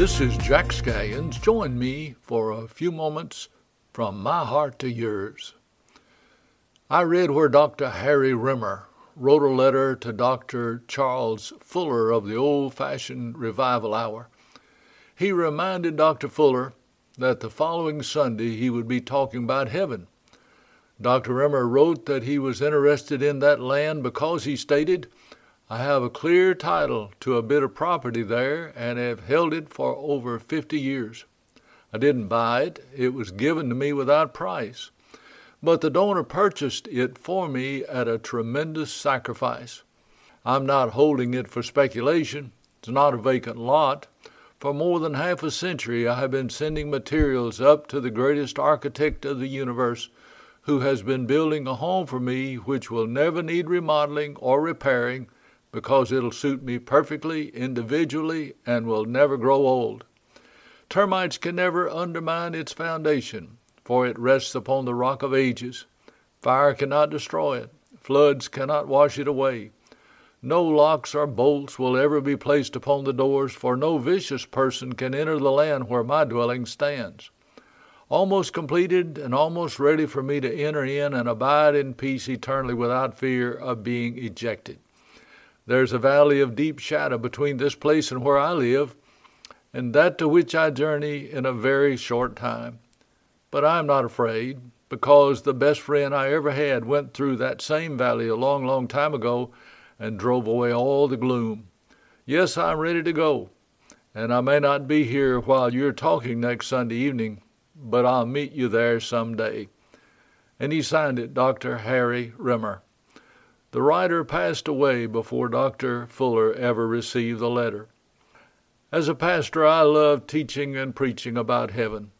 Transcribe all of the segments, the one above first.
This is Jack Scallions. Join me for a few moments from my heart to yours. I read where Dr. Harry Rimmer wrote a letter to Dr. Charles Fuller of the old fashioned revival hour. He reminded Dr. Fuller that the following Sunday he would be talking about heaven. Dr. Rimmer wrote that he was interested in that land because he stated, I have a clear title to a bit of property there and have held it for over 50 years. I didn't buy it, it was given to me without price. But the donor purchased it for me at a tremendous sacrifice. I'm not holding it for speculation. It's not a vacant lot. For more than half a century, I have been sending materials up to the greatest architect of the universe, who has been building a home for me which will never need remodeling or repairing because it'll suit me perfectly individually and will never grow old. Termites can never undermine its foundation, for it rests upon the rock of ages. Fire cannot destroy it, floods cannot wash it away. No locks or bolts will ever be placed upon the doors, for no vicious person can enter the land where my dwelling stands. Almost completed and almost ready for me to enter in and abide in peace eternally without fear of being ejected. There's a valley of deep shadow between this place and where I live, and that to which I journey in a very short time. But I am not afraid, because the best friend I ever had went through that same valley a long, long time ago and drove away all the gloom. Yes, I'm ready to go, and I may not be here while you're talking next Sunday evening, but I'll meet you there some day. And he signed it Dr. Harry Rimmer. The writer passed away before Dr. Fuller ever received the letter. As a pastor, I love teaching and preaching about heaven.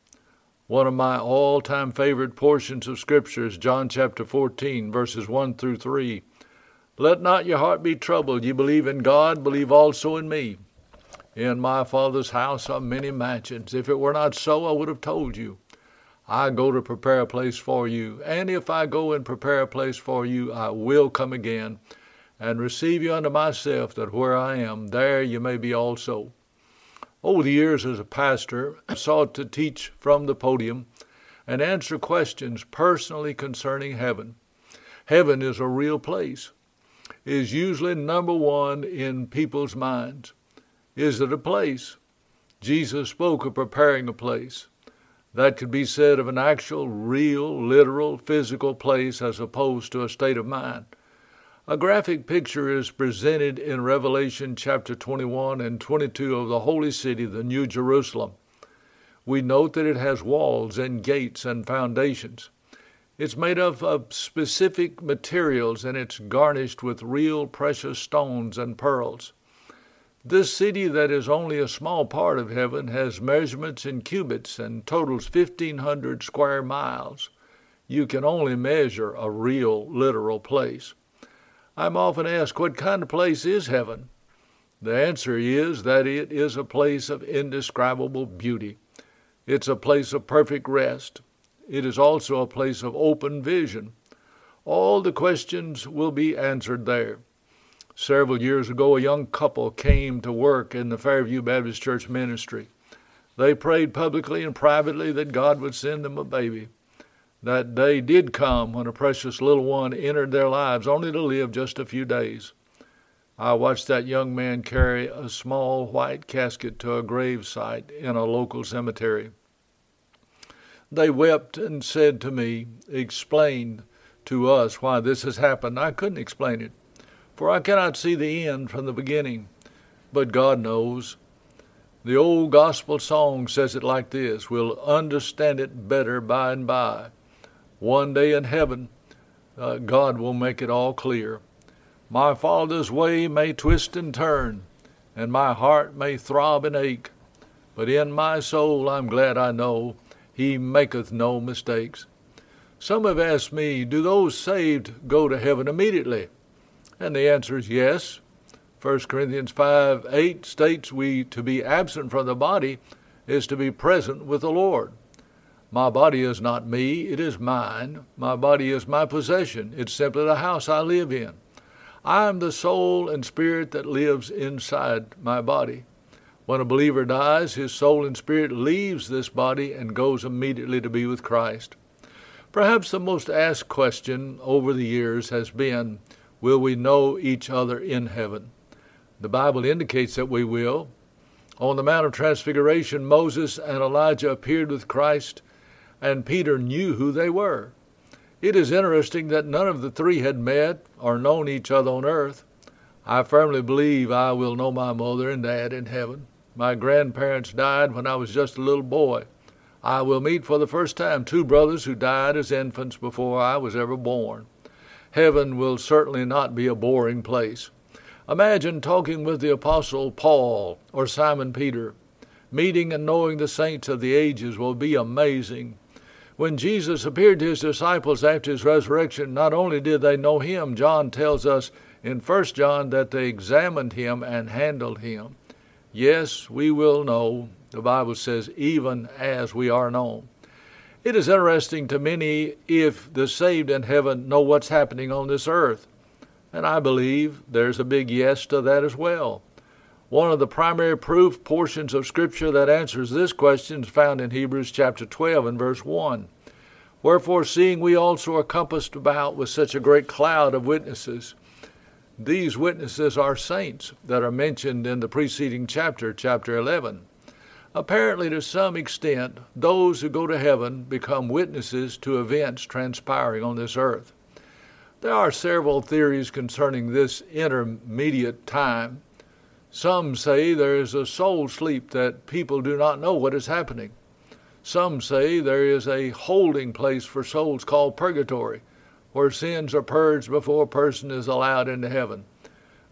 One of my all time favorite portions of Scripture is John chapter 14, verses 1 through 3. Let not your heart be troubled. Ye believe in God, believe also in me. In my Father's house are many mansions. If it were not so, I would have told you. I go to prepare a place for you. And if I go and prepare a place for you, I will come again and receive you unto myself, that where I am, there you may be also. Over the years as a pastor, I sought to teach from the podium and answer questions personally concerning heaven. Heaven is a real place. Is usually number one in people's minds. Is it a place? Jesus spoke of preparing a place. That could be said of an actual, real, literal, physical place as opposed to a state of mind. A graphic picture is presented in Revelation chapter 21 and 22 of the holy city, the New Jerusalem. We note that it has walls and gates and foundations. It's made up of specific materials and it's garnished with real precious stones and pearls. This city, that is only a small part of heaven, has measurements in cubits and totals 1,500 square miles. You can only measure a real, literal place. I'm often asked, what kind of place is heaven? The answer is that it is a place of indescribable beauty. It's a place of perfect rest. It is also a place of open vision. All the questions will be answered there. Several years ago, a young couple came to work in the Fairview Baptist Church ministry. They prayed publicly and privately that God would send them a baby. That day did come when a precious little one entered their lives, only to live just a few days. I watched that young man carry a small white casket to a gravesite in a local cemetery. They wept and said to me, explained to us why this has happened. I couldn't explain it for I cannot see the end from the beginning, but God knows. The old gospel song says it like this We'll understand it better by and by. One day in heaven, uh, God will make it all clear. My Father's way may twist and turn, and my heart may throb and ache, but in my soul I'm glad I know He maketh no mistakes. Some have asked me, Do those saved go to heaven immediately? And the answer is yes. 1 Corinthians 5 8 states we to be absent from the body is to be present with the Lord. My body is not me, it is mine. My body is my possession. It's simply the house I live in. I am the soul and spirit that lives inside my body. When a believer dies, his soul and spirit leaves this body and goes immediately to be with Christ. Perhaps the most asked question over the years has been, Will we know each other in heaven? The Bible indicates that we will. On the Mount of Transfiguration, Moses and Elijah appeared with Christ, and Peter knew who they were. It is interesting that none of the three had met or known each other on earth. I firmly believe I will know my mother and dad in heaven. My grandparents died when I was just a little boy. I will meet for the first time two brothers who died as infants before I was ever born. Heaven will certainly not be a boring place. Imagine talking with the Apostle Paul or Simon Peter. Meeting and knowing the saints of the ages will be amazing. When Jesus appeared to his disciples after his resurrection, not only did they know him, John tells us in 1 John that they examined him and handled him. Yes, we will know, the Bible says, even as we are known. It is interesting to many if the saved in heaven know what's happening on this earth. And I believe there's a big yes to that as well. One of the primary proof portions of Scripture that answers this question is found in Hebrews chapter 12 and verse 1. Wherefore, seeing we also are compassed about with such a great cloud of witnesses, these witnesses are saints that are mentioned in the preceding chapter, chapter 11. Apparently, to some extent, those who go to heaven become witnesses to events transpiring on this earth. There are several theories concerning this intermediate time. Some say there is a soul sleep that people do not know what is happening. Some say there is a holding place for souls called purgatory, where sins are purged before a person is allowed into heaven.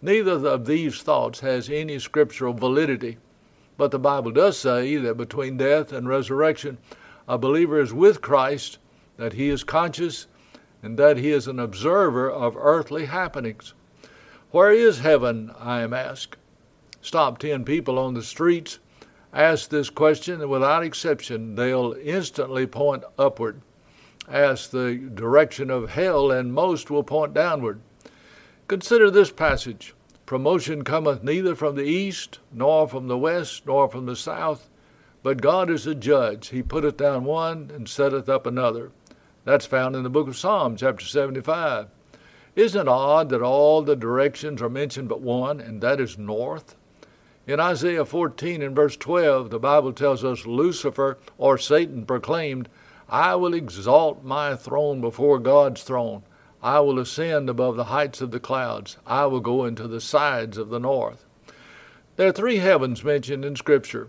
Neither of these thoughts has any scriptural validity, but the Bible does say that between death and resurrection, a believer is with Christ, that he is conscious, and that he is an observer of earthly happenings. Where is heaven, I am asked? Stop ten people on the streets, ask this question, and without exception, they'll instantly point upward Ask the direction of hell, and most will point downward. Consider this passage Promotion cometh neither from the east, nor from the west, nor from the south, but God is a judge. He putteth down one and setteth up another. That's found in the book of Psalms, chapter 75. Isn't it odd that all the directions are mentioned but one, and that is north? In Isaiah 14 and verse 12, the Bible tells us Lucifer or Satan proclaimed, I will exalt my throne before God's throne. I will ascend above the heights of the clouds. I will go into the sides of the north. There are three heavens mentioned in Scripture.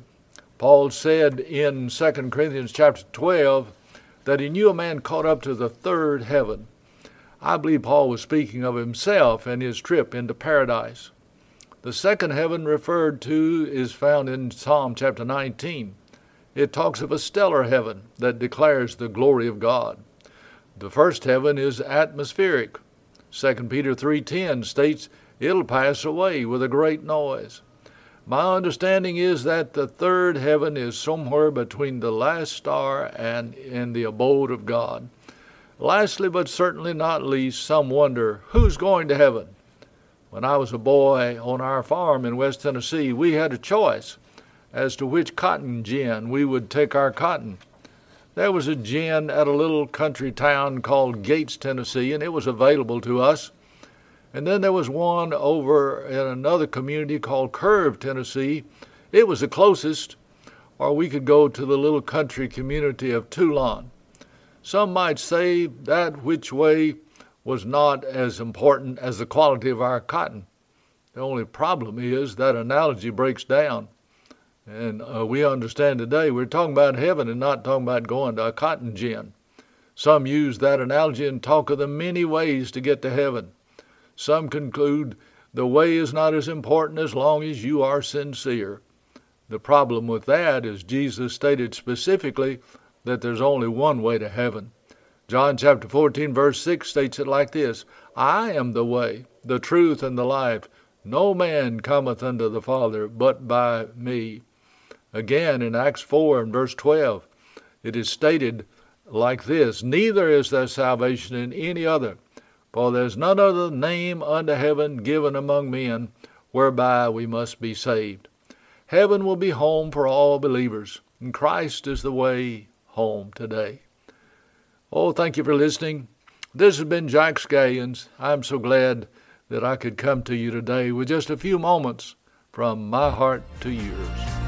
Paul said in 2 Corinthians chapter 12 that he knew a man caught up to the third heaven. I believe Paul was speaking of himself and his trip into paradise. The second heaven referred to is found in Psalm chapter 19. It talks of a stellar heaven that declares the glory of God. The first heaven is atmospheric. 2 Peter 3:10 states it'll pass away with a great noise. My understanding is that the third heaven is somewhere between the last star and in the abode of God. Lastly, but certainly not least, some wonder who's going to heaven. When I was a boy on our farm in West Tennessee, we had a choice as to which cotton gin we would take our cotton. There was a gin at a little country town called Gates, Tennessee, and it was available to us. And then there was one over in another community called Curve, Tennessee. It was the closest, or we could go to the little country community of Toulon. Some might say that which way was not as important as the quality of our cotton. The only problem is that analogy breaks down. And uh, we understand today we're talking about heaven and not talking about going to a cotton gin. Some use that analogy and talk of the many ways to get to heaven. Some conclude the way is not as important as long as you are sincere. The problem with that is Jesus stated specifically that there's only one way to heaven. John chapter 14, verse 6 states it like this I am the way, the truth, and the life. No man cometh unto the Father but by me. Again, in Acts 4 and verse 12, it is stated like this Neither is there salvation in any other, for there is none other name under heaven given among men whereby we must be saved. Heaven will be home for all believers, and Christ is the way home today. Oh, thank you for listening. This has been Jack Scallions. I'm so glad that I could come to you today with just a few moments from my heart to yours.